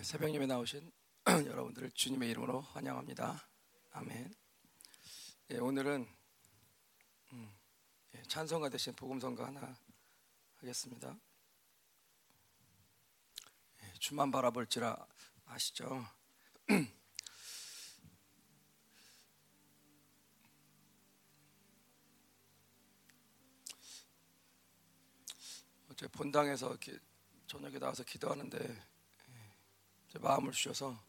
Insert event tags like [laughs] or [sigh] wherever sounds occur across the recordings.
예, 새벽 예배 나오신 [clears throat] 여러분들을 주님의 이름으로 환영합니다. 아멘. 예, 오늘은 음, 예, 찬송가 대신 복음성가 하나 하겠습니다. 예, 주만 바라볼지라 아시죠? [clears throat] 어제 본당에서 이렇게 저녁에 나와서 기도하는데 마음을 주셔서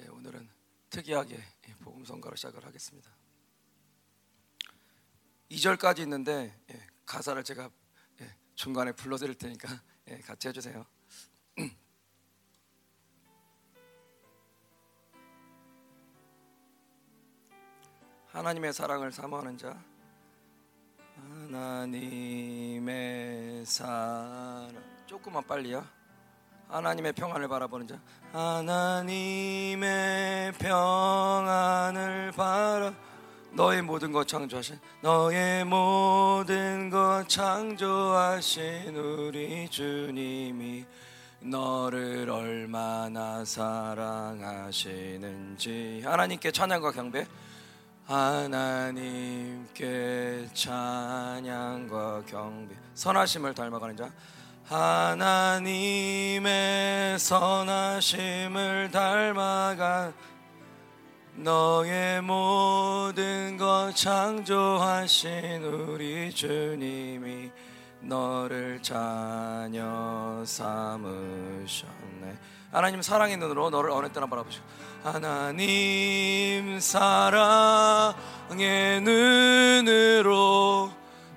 예, 오늘은 특이하게 예, 복음 선거를 시작을 하겠습니다. 2절까지 있는데 예, 가사를 제가 중간에 불러드릴 테니까 [laughs] 같이 해주세요. [clears throat] 하나님의 사랑을 사모하는 자 하나님의 사랑 조금만 빨리요 하나님의 평안을 바라보는 자. 하나님의 평안을 바라. 너의 모든 것 창조하신 너의 모든 것 창조하신 우리 주님이 너를 얼마나 사랑하시는지. 하나님께 찬양과 경배. 하나님께 찬양과 경배. 선하심을 닮아가는 자 하나님의 선하심을 닮아간 너의 모든 것 창조하신 우리 주님이 너를 자녀 삼으셨네. 하나님 사랑의 눈으로 너를 어느 때나 바라보시고 하나님 사랑의 눈으로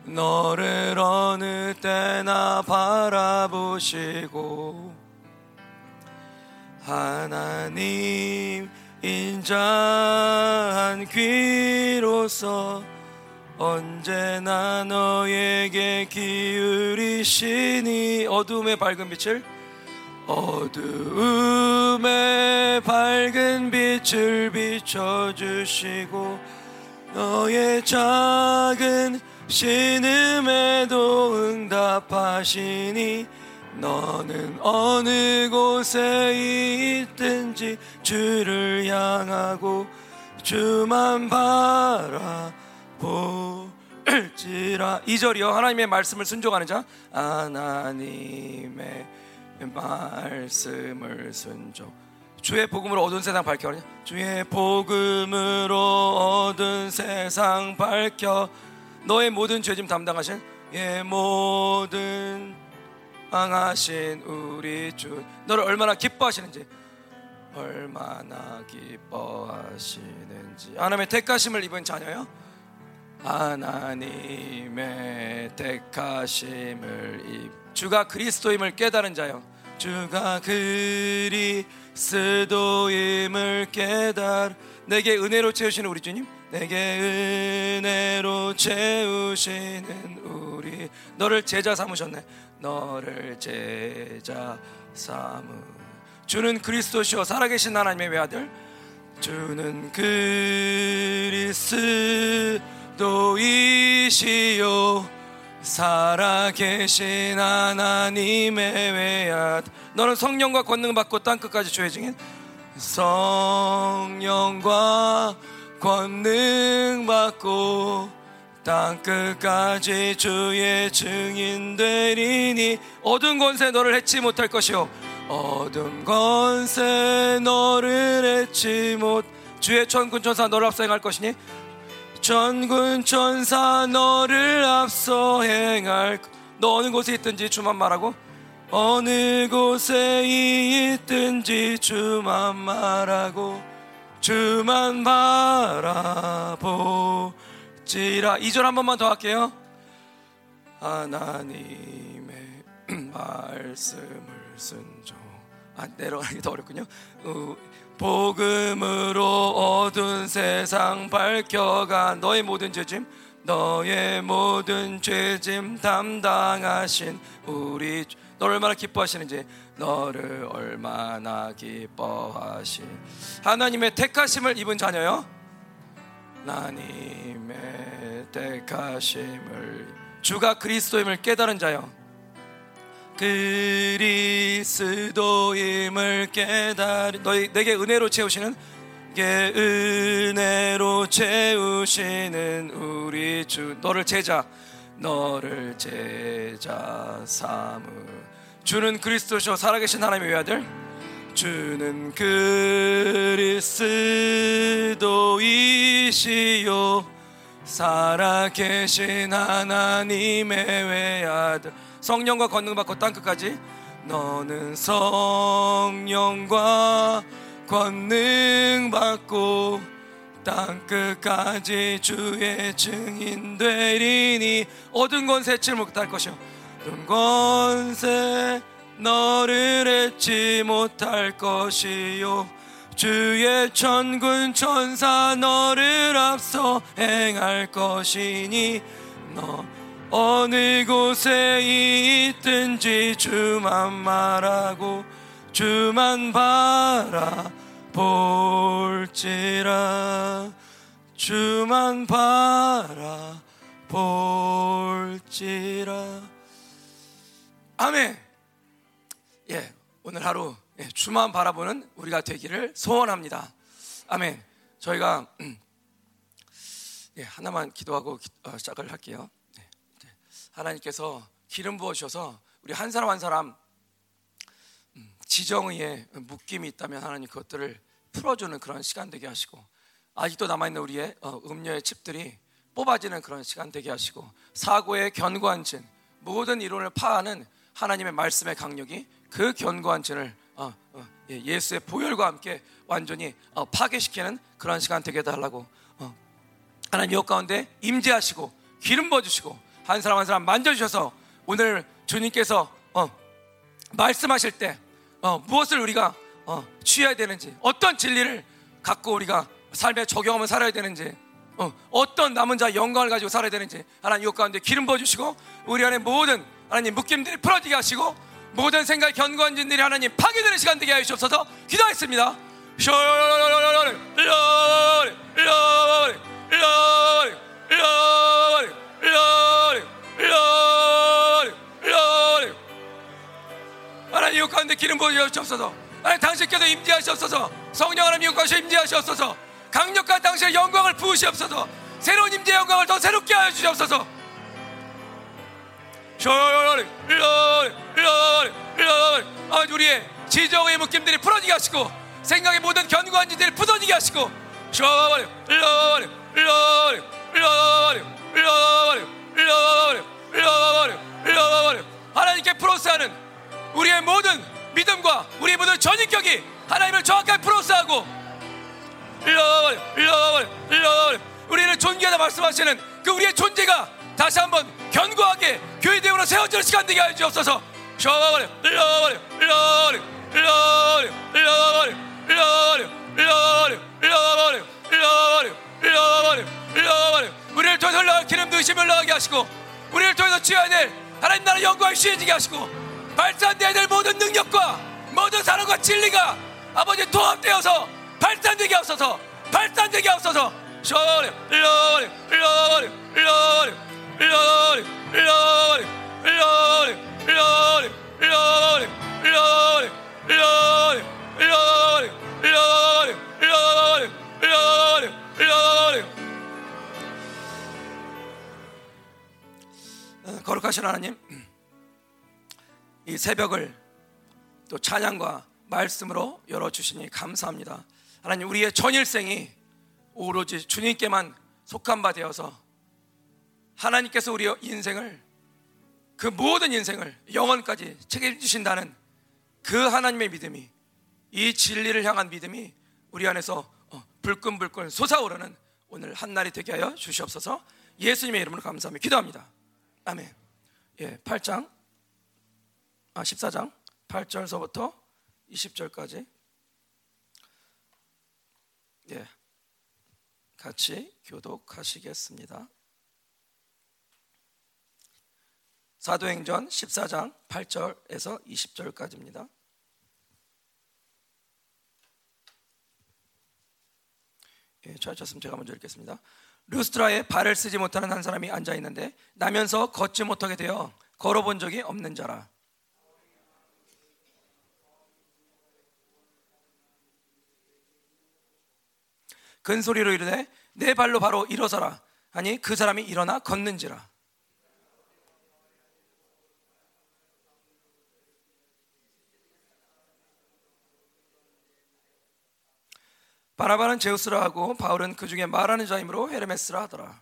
너를 어느 때나 바라보시고 하나님 인자한 귀로서 언제나 너에게 기울이시니 어둠의 밝은 빛을 어두움의 밝은 빛을 비춰주시고 너의 작은 신음에도 응답하시니 너는 어느 곳에 있든지 주를 향하고 주만 바라볼지라. 2절이요. 하나님의 말씀을 순종하는 자. 하나님의 말씀을 순종. 주의 복음으로 얻은 세상 밝혀하냐 주의 복음으로 얻은 세상 밝혀 너의 모든 죄짐 담당하신 예 모든 망하신 우리 주. 너를 얼마나 기뻐하시는지. 얼마나 기뻐하시는지. 하나님의 택하심을 입은 자녀요? 하나님의 택하심을 입. 주가 그리스도임을 깨달은 자요. 주가 그리스도임을 깨달 내게 은혜로 채우시는 우리 주님 내게 은혜로 채우시는 우리 너를 제자 삼으셨네. 너를 제자 삼으. 주는 그리스도시요. 살아계신 하나님의 외아들. 주는 그리스도이시요. 살아계신 하나님의 외아들. 너는 성령과 권능 받고 땅끝까지 주의 증인 성령과 권능 받고 땅 끝까지 주의 증인 되리니 어두운 권세 너를 해치 못할 것이요 어두운 권세 너를 해치 못 주의 천군 천사 너를 앞서 행할 것이니 천군 천사 너를 앞서 행할 너 어느 곳에 있든지 주만 말하고 어느 곳에 있든지 주만 말하고 주만 바라보지라. 2절 한 번만 더 할게요. 하나님의 [clears throat] 말씀을 순종. 아 내려가기 더 어렵군요. 복음으로 어두운 세상 밝혀간 너의 모든 죄짐 너의 모든 죄짐 담당하신 우리 너를 얼마나 기뻐하시는지 너를 얼마나 기뻐하시. 하나님의 택하심을 입은 자녀요? 하나님의 택하심을 주가 그리스도임을 깨달은 자요. 그리스도임을 깨달이 너희 내게 은혜로 채우시는 게 은혜로 채우시는 우리 주 너를 제자 너를 제자 삼으 주는 그리스도시오. 살아계신 하나님의 외아들. 주는 그리스도이시요 살아계신 하나님의 외아들. 성령과 권능 받고 땅끝까지. 너는 성령과 권능 받고 땅끝까지 주의 증인 되리니 얻은 권세 칠 못할 것이요 얻은 권세 너를 잊지 못할 것이요. 주의 천군 천사 너를 앞서 행할 것이니 너 어느 곳에 있든지 주만 말하고 주만 바라 볼지라. 주만 바라 볼지라 아멘. 예 오늘 하루 예, 주만 바라보는 우리가 되기를 소원합니다. 아멘. 저희가 예, 하나만 기도하고 어, 시작을 할게요. 하나님께서 기름 부어주셔서 우리 한 사람 한 사람 음, 지정의에 묶임이 있다면 하나님 그것들을 풀어주는 그런 시간 되게 하시고 아직도 남아있는 우리의 어, 음료의 칩들이 뽑아지는 그런 시간 되게 하시고 사고의 견고한 진 모든 이론을 파하는 하나님의 말씀의 강력이 그 견고한 진을 어, 예, 예수의 보혈과 함께 완전히 파괴시키는 그런 시간 되게 해달라고 하나님 여 가운데 임재하시고 기름 부어주시고 한 사람 한 사람 만져주셔서 오늘 주님께서 어, 말씀하실 때 어, 무엇을 우리가 어, 취해야 되는지 어떤 진리를 갖고 우리가 삶에 적용하면 살아야 되는지 어, 떤 남은 자 영광을 가지고 살아야 되는지 하나님 이 가운데 기름 부어주시고 우리 안에 모든 하나님 묶임들이 풀어지게 하시고 모든 생각 견고한 진들이 하나님 파괴되는 시간 되게 하시옵소서. 기도하겠습니다. 하나님 이 가운데 기름 부어 주옵소서. 하나님 당신께서 임재하시옵소서. 성령 하나님 이곳에 임재하시옵소서. 강력한 당신의 영광을 부으시옵소서. 새로운 임재 영광을 더 새롭게 하여 주시옵소서 아 우리의 지정의 묶임들이 풀어지게 하시고 생각의 모든 견고한 지들이 부서지게 하시고 하나님께 프로스하는 우리의 모든 믿음과 우리의 모든 전인격이 하나님을 정확하게 프로스하고 우리를 존귀하다 말씀하시는 그 우리의 존재가 다시 한번 견고하게 교회 대우로 세워지는 시간 되게 하여 주옵소서. 우리를 통해서 흘러갈 기름 부으심 흘러가게 하시고 우리를 통해서 취해야 될 하나님 나라 영광을 쉬어지게 하시고 발산되어야 될 모든 능력과 모든 사랑과 진리가 아버지 통합되어서 발산되게 하옵소서. 발산되게 하옵소서. 쇼리 일러리 일러리 일러리 일러리 일러리. 일 러리 일러리 일러리 일러리 일러리 일러리 일러리 일러리 일러리 일러리 거룩하신 하나님 이 새벽을 또 찬양과 말씀으로 열어 주시니 감사합니다 하나님 우리의 전 일생이 오로지 주님께만 속한 바 되어서 하나님께서 우리의 인생을 그 모든 인생을 영원까지 책임지신다는 그 하나님의 믿음이 이 진리를 향한 믿음이 우리 안에서 어, 불끈불끈 솟아오르는 오늘 한날이 되게 하여 주시옵소서. 예수님의 이름으로 감사하며 기도합니다. 아멘. 예, 8장. 아 14장. 8절서부터 20절까지. 예, 같이 교독하시겠습니다. 사도행전 14장 8절에서 20절까지입니다. 예, 찾으셨으면 제가 먼저 읽겠습니다. 루스트라에 발을 쓰지 못하는 한 사람이 앉아 있는데 나면서 걷지 못하게 되어 걸어본 적이 없는 자라. 큰 소리로 이르되 내 발로 바로 일어서라. 아니 그 사람이 일어나 걷는지라. 바나바는 제우스라 하고 바울은 그 중에 말하는 자이므로 헤르메스라 하더라.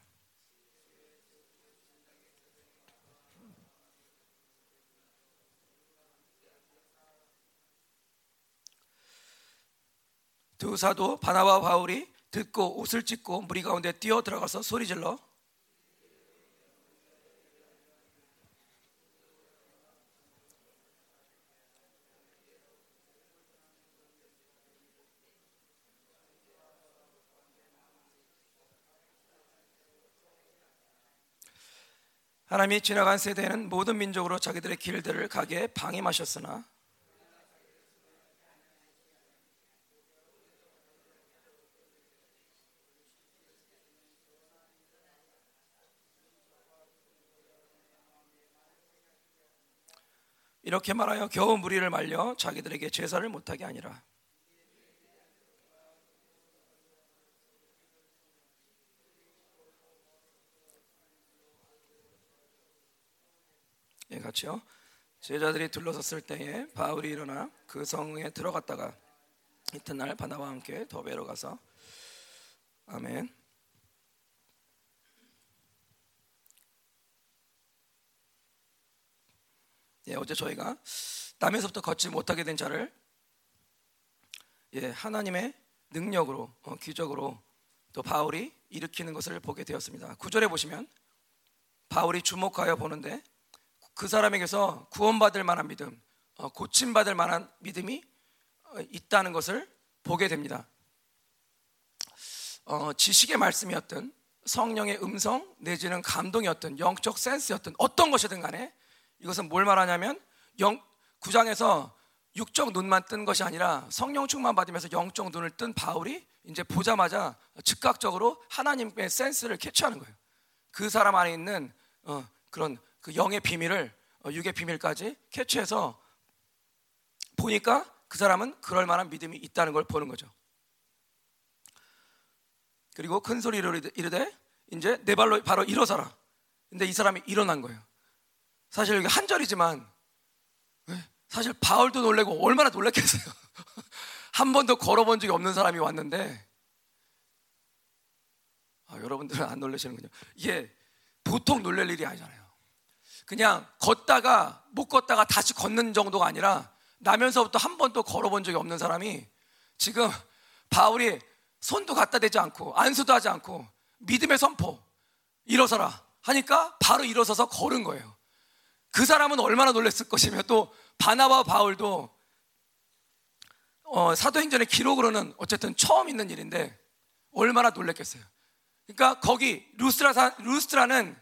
두 사도 바나바와 바울이 듣고 옷을 찢고 무리 가운데 뛰어 들어가서 소리질러 하나님이 지나간 세대에는 모든 민족으로 자기들의 길들을 가게 방임하셨으나 이렇게 말하여 겨우 무리를 말려 자기들에게 제사를 못하게 아니라 예, 같이요. 제자들이 둘러섰을 때에 바울이 일어나 그 성에 들어갔다가 이튿날 바나바와 함께 더베로 가서 아멘. 예, 어제 저희가 남에서부터 걷지 못하게 된 자를 예, 하나님의 능력으로 어, 기적으로 또 바울이 일으키는 것을 보게 되었습니다. 구절에 보시면 바울이 주목하여 보는데 그 사람에게서 구원받을 만한 믿음, 어, 고침받을 만한 믿음이 어, 있다는 것을 보게 됩니다. 어, 지식의 말씀이었든 성령의 음성 내지는 감동이었든 영적 센스였든 어떤 것이든 간에 이것은 뭘 말하냐면 영, 9장에서 육적 눈만 뜬 것이 아니라 성령 충만 받으면서 영적 눈을 뜬 바울이 이제 보자마자 즉각적으로 하나님의 센스를 캐치하는 거예요. 그 사람 안에 있는 어, 그런 그 영의 비밀을 어, 육의 비밀까지 캐치해서 보니까 그 사람은 그럴 만한 믿음이 있다는 걸 보는 거죠. 그리고 큰 소리로 이르되 이제 내 발로 바로 일어서라. 근데 이 사람이 일어난 거예요. 사실 여기 한 절이지만 사실 바울도 놀래고 얼마나 놀랐겠어요. [laughs] 한 번도 걸어본 적이 없는 사람이 왔는데 아, 여러분들은 안 놀라시는군요. 이게 보통 놀랄 일이 아니잖아요. 그냥 걷다가 못 걷다가 다시 걷는 정도가 아니라 나면서부터 한 번도 걸어본 적이 없는 사람이 지금 바울이 손도 갖다 대지 않고 안수도 하지 않고 믿음의 선포 일어서라 하니까 바로 일어서서 걸은 거예요. 그 사람은 얼마나 놀랐을 것이며 또 바나바 바울도 어, 사도행전의 기록으로는 어쨌든 처음 있는 일인데 얼마나 놀랐겠어요. 그러니까 거기 루스트라 루스트라는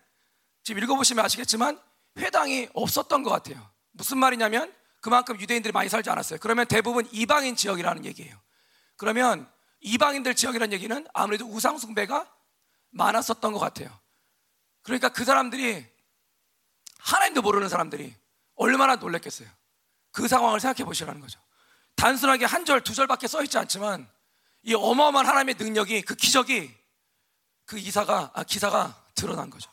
지금 읽어보시면 아시겠지만 회당이 없었던 것 같아요. 무슨 말이냐면 그만큼 유대인들이 많이 살지 않았어요. 그러면 대부분 이방인 지역이라는 얘기예요. 그러면 이방인들 지역이라는 얘기는 아무래도 우상숭배가 많았었던 것 같아요. 그러니까 그 사람들이 하나님도 모르는 사람들이 얼마나 놀랬겠어요. 그 상황을 생각해 보시라는 거죠. 단순하게 한 절, 두 절밖에 써 있지 않지만 이 어마어마한 하나님의 능력이 그 기적이 그 이사가 아, 기사가 드러난 거죠.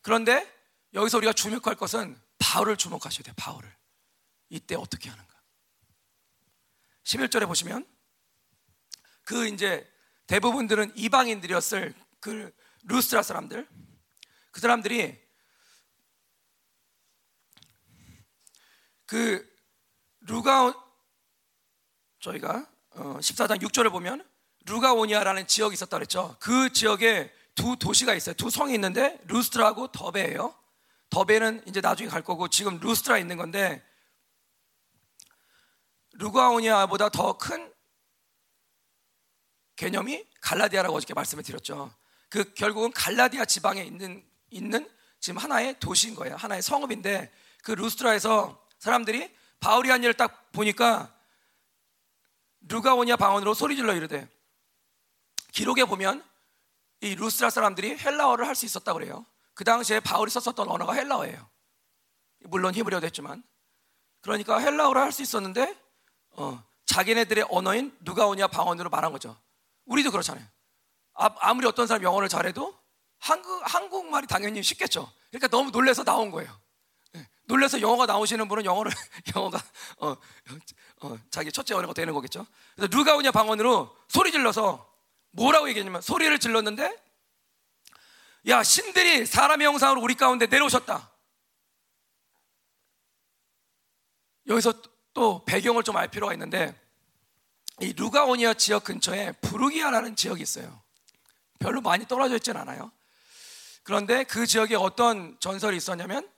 그런데 여기서 우리가 주목할 것은 바울을 주목하셔야 돼요. 바울을. 이때 어떻게 하는가? 11절에 보시면 그 이제 대부분들은 이방인들이었을 그 루스트라 사람들 그 사람들이 그 루가 저희가 14장 어, 6절을 보면 루가오니아라는 지역이 있었다 그랬죠. 그 지역에 두 도시가 있어요. 두 성이 있는데 루스트라고 더베예요. 더베는 이제 나중에 갈 거고 지금 루스트라 있는 건데 루가오니아보다 더 큰 개념이 갈라디아라고 어저께 말씀을 드렸죠. 그 결국은 갈라디아 지방에 있는 있는 지금 하나의 도시인 거예요. 하나의 성읍인데 그 루스트라에서 사람들이 바울이 한 일을 딱 보니까 루가오니아 방언으로 소리질러 이르되 기록에 보면 이 루스트라 사람들이 헬라어를 할 수 있었다 그래요. 그 당시에 바울이 썼었던 언어가 헬라어예요. 물론 히브리어도 했지만. 그러니까 헬라어를 할수 있었는데 어, 자기네들의 언어인 누가 오냐 방언으로 말한 거죠. 우리도 그렇잖아요. 아, 무리 어떤 사람 영어를 잘해도 한국, 한국말이 당연히 쉽겠죠. 그러니까 너무 놀래서 나온 거예요. 네. 놀래서 영어가 나오시는 분은 영어를, [laughs] 영어가, 어, 어, 자기 첫째 언어가 되는 거겠죠. 그래서 누가 오냐 방언으로 소리 질러서 뭐라고 얘기했냐면 소리를 질렀는데 야, 신들이 사람의 형상으로 우리 가운데 내려오셨다. 여기서 또 배경을 좀 알 필요가 있는데 이 루가오니아 지역 근처에 부르기아라는 지역이 있어요. 별로 많이 떨어져 있진 않아요. 그런데 그 지역에 어떤 전설이 있었냐면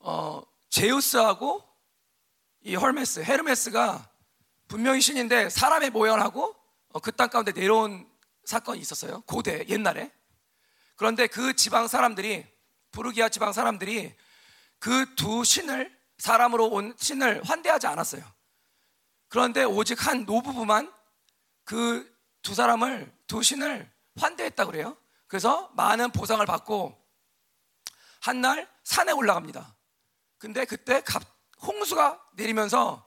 어, 제우스하고 이 헐메스, 헤르메스가 분명히 신인데 사람의 모양을 하고 어, 그땅 가운데 내려온 사건이 있었어요. 고대 옛날에. 그런데 그 지방 사람들이 부르기아 지방 사람들이 그 두 신을 사람으로 온 신을 환대하지 않았어요. 그런데 오직 한 노부부만 그 두 사람을 두 신을 환대했다 그래요. 그래서 많은 보상을 받고 한 날 산에 올라갑니다. 근데 그때 갑, 홍수가 내리면서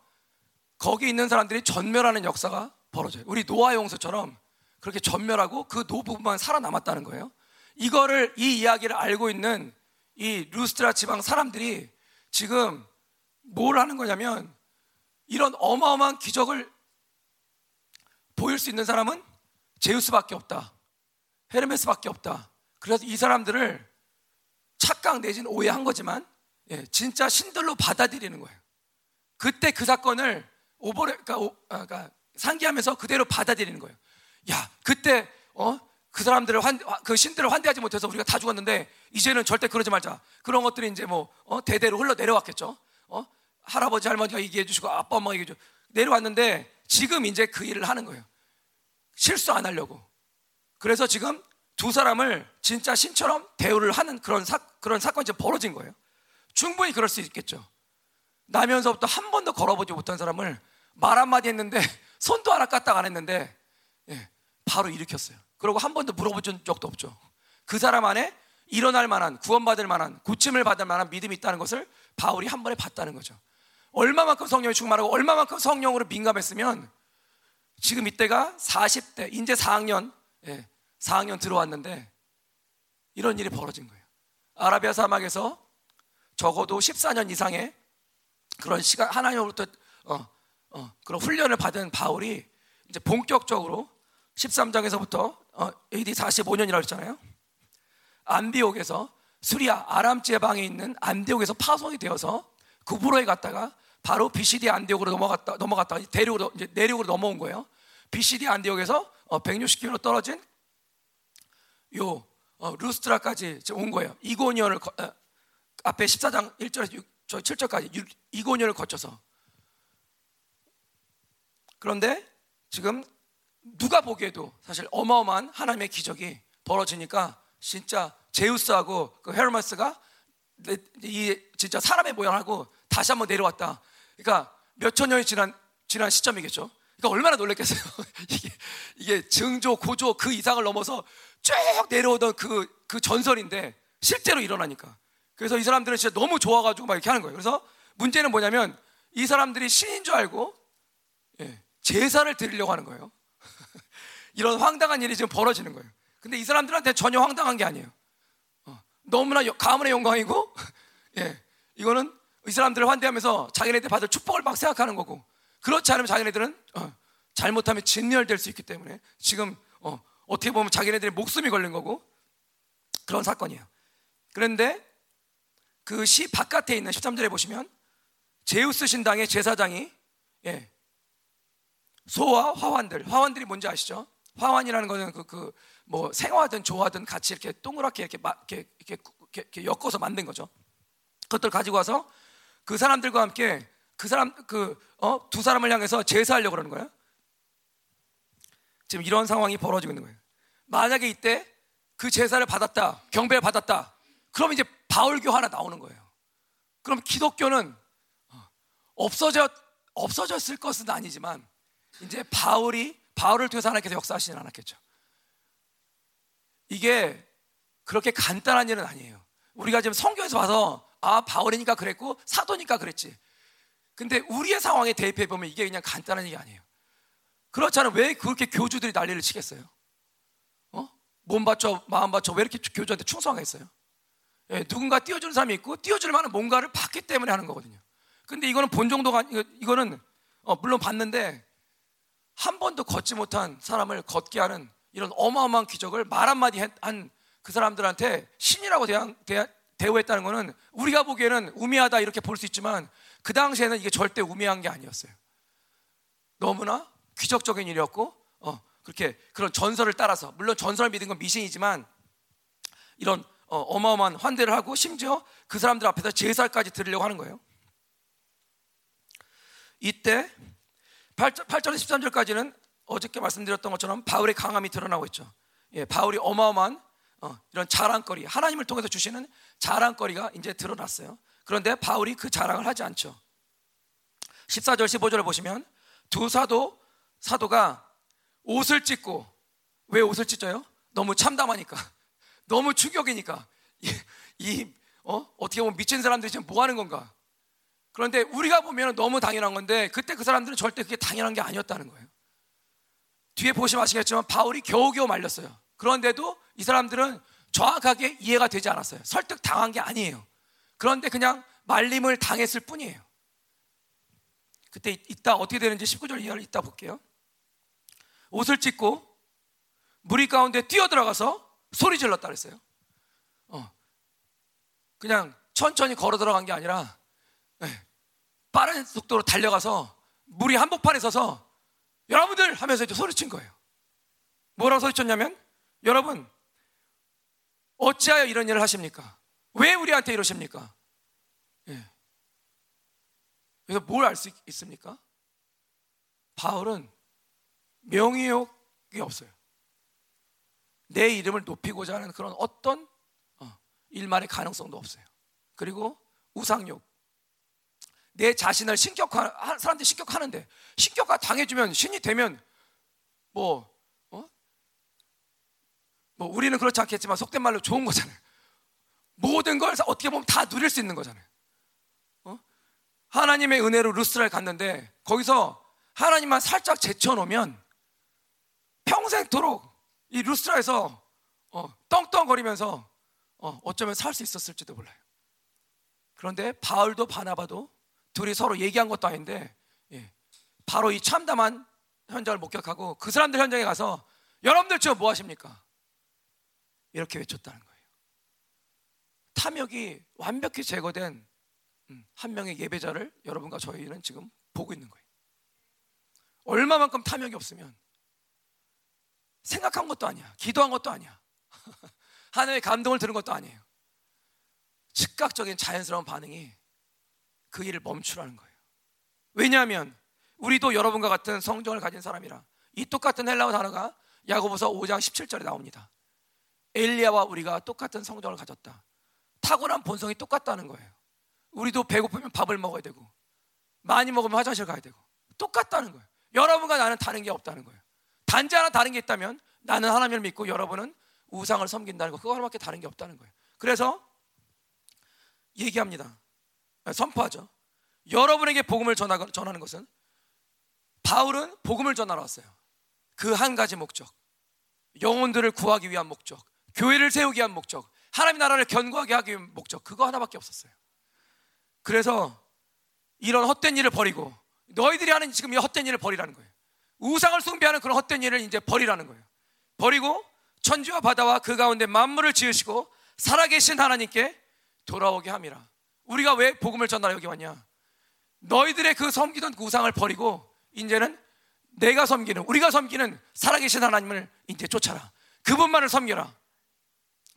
거기 있는 사람들이 전멸하는 역사가 벌어져요. 우리 노아 용서처럼 그렇게 전멸하고 그 노부부만 살아남았다는 거예요. 이거를 이 이야기를 알고 있는 이 루스트라 지방 사람들이 지금 뭘 하는 거냐면 이런 어마어마한 기적을 보일 수 있는 사람은 제우스밖에 없다. 헤르메스밖에 없다. 그래서 이 사람들을 착각 내지는 오해한 거지만 예, 진짜 신들로 받아들이는 거예요. 그때 그 사건을 오버레 그러니까, 오, 아, 그러니까 상기하면서 그대로 받아들이는 거예요. 야, 그때 어? 그 사람들을 환, 그 신들을 환대하지 못해서 우리가 다 죽었는데 이제는 절대 그러지 말자. 그런 것들이 이제 뭐 어? 대대로 흘러 내려왔겠죠. 어? 할아버지 할머니가 얘기해 주시고 아빠 엄마가 얘기해 주고 내려왔는데 지금 이제 그 일을 하는 거예요. 실수 안 하려고. 그래서 지금 두 사람을 진짜 신처럼 대우를 하는 그런 사, 그런 사건이 지금 벌어진 거예요. 충분히 그럴 수 있겠죠. 나면서부터 한 번도 걸어보지 못한 사람을 말 한마디 했는데 [laughs] 손도 하나 까딱 안 했는데 예, 바로 일으켰어요. 그리고 한 번도 물어본 적도 없죠. 그 사람 안에 일어날 만한 구원받을 만한 고침을 받을 만한 믿음이 있다는 것을 바울이 한 번에 봤다는 거죠. 얼마만큼 성령이 충만하고 얼마만큼 성령으로 민감했으면 지금 이때가 40대, 이제 4학년, 예, 4학년 들어왔는데 이런 일이 벌어진 거예요. 아라비아 사막에서 적어도 14년 이상의 그런 시간 하나님으로부터 어, 어, 그런 훈련을 받은 바울이 이제 본격적으로 13장에서부터 어, AD 45년이라고 했잖아요. 안디옥에서 수리아 아람 지방에 있는 안디옥에서 파송이 되어서 구브로에 갔다가 바로 BCD 안디옥으로 넘어갔다 넘어갔다가 대륙으로 이제 내륙으로 넘어온 거예요. BCD 안디옥에서 160km 어, 떨어진 요 어, 루스트라까지 온 거예요. 이고니언을 어, 앞에 14장 1절에서 6, 7절까지 이고니언을 거쳐서 그런데 지금 누가 보기에도 사실 어마어마한 하나님의 기적이 벌어지니까 진짜 제우스하고 그 헤르메스가 이 진짜 사람의 모양하고 다시 한번 내려왔다. 그러니까 몇천 년이 지난 지난 시점이겠죠. 그러니까 얼마나 놀랬겠어요. [laughs] 이게 이게 증조 고조 그 이상을 넘어서 쭉 내려오던 그, 그 전설인데 실제로 일어나니까. 그래서 이 사람들은 진짜 너무 좋아가지고 막 이렇게 하는 거예요. 그래서 문제는 뭐냐면 이 사람들이 신인 줄 알고 예, 제사를 드리려고 하는 거예요. 이런 황당한 일이 지금 벌어지는 거예요. 근데 이 사람들한테 전혀 황당한 게 아니에요. 어, 너무나 가문의 영광이고, [laughs] 예, 이거는 이 사람들을 환대하면서 자기네들 받을 축복을 막 생각하는 거고, 그렇지 않으면 자기네들은 어, 잘못하면 진멸될 수 있기 때문에 지금 어, 어떻게 보면 자기네들의 목숨이 걸린 거고 그런 사건이에요. 그런데 그 시 바깥에 있는 13절에 보시면 제우스 신당의 제사장이 예, 소와 화환들, 화환들이 뭔지 아시죠? 화환이라는 것은 그, 그, 뭐, 생화든 조화든 같이 이렇게 동그랗게 이렇게, 이렇게, 이렇게, 이렇게 엮어서 만든 거죠. 그것들 가지고 와서 그 사람들과 함께 그 사람, 그, 어, 두 사람을 향해서 제사하려고 그러는 거예요. 지금 이런 상황이 벌어지고 있는 거예요. 만약에 이때 그 제사를 받았다, 경배를 받았다, 그럼 이제 바울교 하나 나오는 거예요. 그럼 기독교는 어, 없어졌, 없어졌을 것은 아니지만 이제 바울이 바울을 통해서 하나님께서 역사하시진 않았겠죠. 이게 그렇게 간단한 일은 아니에요. 우리가 지금 성경에서 봐서 아 바울이니까 그랬고 사도니까 그랬지. 근데 우리의 상황에 대입해 보면 이게 그냥 간단한 얘기 아니에요. 그렇잖아요. 왜 그렇게 교주들이 난리를 치겠어요? 몸 바쳐 마음 바쳐 왜 이렇게 교주한테 충성하겠어요? 예, 누군가 띄워주는 사람이 있고 띄워줄 만한 뭔가를 받기 때문에 하는 거거든요. 근데 이거는 본 정도가 이거는 어, 물론 봤는데 한 번도 걷지 못한 사람을 걷게 하는 이런 어마어마한 기적을 말 한마디 한 그 사람들한테 신이라고 대한, 대, 대우했다는 것은 우리가 보기에는 우매하다 이렇게 볼 수 있지만 그 당시에는 이게 절대 우매한 게 아니었어요. 너무나 귀적적인 일이었고 어, 그렇게 그런 전설을 따라서 물론 전설을 믿은 건 미신이지만 이런 어, 마어마한 환대를 하고 심지어 그 사람들 앞에서 제사까지 드리려고 하는 거예요. 이때 8절, 8절에서 13절까지는 어저께 말씀드렸던 것처럼 바울의 강함이 드러나고 있죠. 예, 바울이 어마어마한 어, 이런 자랑거리, 하나님을 통해서 주시는 자랑거리가 이제 드러났어요. 그런데 바울이 그 자랑을 하지 않죠. 14절, 15절을 보시면 두 사도, 사도가 옷을 찢고, 왜 옷을 찢어요? 너무 참담하니까. [laughs] 너무 충격이니까. 이, 이 어? 어떻게 보면 미친 사람들이 지금 뭐 하는 건가? 그런데 우리가 보면 너무 당연한 건데 그때 그 사람들은 절대 그게 당연한 게 아니었다는 거예요. 뒤에 보시면 아시겠지만 바울이 겨우겨우 말렸어요. 그런데도 이 사람들은 정확하게 이해가 되지 않았어요. 설득 당한 게 아니에요. 그런데 그냥 말림을 당했을 뿐이에요. 그때 이따 어떻게 되는지 19절 이하를 이따 볼게요. 옷을 찢고 무리 가운데 뛰어들어가서 소리 질렀다 그랬어요. 어. 그냥 천천히 걸어 들어간 게 아니라 네. 빠른 속도로 달려가서 물이 한복판에 서서 여러분들 하면서 이제 소리친 거예요. 뭐라고 소리쳤냐면 여러분 어찌하여 이런 일을 하십니까? 왜 우리한테 이러십니까? 예. 그래서 뭘 알 수 있습니까? 바울은 명의욕이 없어요. 내 이름을 높이고자 하는 그런 어떤 어, 일만의 가능성도 없어요. 그리고 우상욕. 내 자신을 신격화, 사람들이 신격하는데, 신격화 당해주면, 신이 되면, 뭐, 어? 뭐, 우리는 그렇지 않겠지만, 속된 말로 좋은 거잖아요. 모든 걸 어떻게 보면 다 누릴 수 있는 거잖아요. 어? 하나님의 은혜로 루스를 갔는데, 거기서 하나님만 살짝 제쳐놓으면, 평생토록 이 루스트라에서 어, 떵떵거리면서 어, 어쩌면 살 수 있었을지도 몰라요. 그런데 바울도 바나바도 둘이 서로 얘기한 것도 아닌데 예, 바로 이 참담한 현장을 목격하고 그 사람들 현장에 가서 여러분들 지금 뭐 하십니까? 이렇게 외쳤다는 거예요. 탐욕이 완벽히 제거된 음, 한 명의 예배자를 여러분과 저희는 지금 보고 있는 거예요. 얼마만큼 탐욕이 없으면 생각한 것도 아니야. 기도한 것도 아니야. [laughs] 하나님의 감동을 들은 것도 아니에요. 즉각적인 자연스러운 반응이 그 일을 멈추라는 거예요. 왜냐하면 우리도 여러분과 같은 성정을 가진 사람이라 이 똑같은 헬라어 단어가 야고보서 5장 17절에 나옵니다. 엘리야와 우리가 똑같은 성정을 가졌다. 타고난 본성이 똑같다는 거예요. 우리도 배고프면 밥을 먹어야 되고 많이 먹으면 화장실 가야 되고 똑같다는 거예요. 여러분과 나는 다른 게 없다는 거예요. 단지 하나 다른 게 있다면 나는 하나님을 믿고 여러분은 우상을 섬긴다는 거 그거 하나밖에 다른 게 없다는 거예요. 그래서 얘기합니다. 선포하죠. 여러분에게 복음을 전하는 것은 바울은 복음을 전하러 왔어요. 그 한 가지 목적. 영혼들을 구하기 위한 목적. 교회를 세우기 위한 목적. 하나님 나라를 견고하게 하기 위한 목적. 그거 하나밖에 없었어요. 그래서 이런 헛된 일을 버리고 너희들이 하는 지금 이 헛된 일을 버리라는 거예요. 우상을 숭배하는 그런 헛된 일을 이제 버리라는 거예요. 버리고 천지와 바다와 그 가운데 만물을 지으시고 살아계신 하나님께 돌아오게 함이라. 우리가 왜 복음을 전하러 여기 왔냐? 너희들의 그 섬기던 그 우상을 버리고 이제는 내가 섬기는 우리가 섬기는 살아계신 하나님을 이제 쫓아라. 그분만을 섬겨라.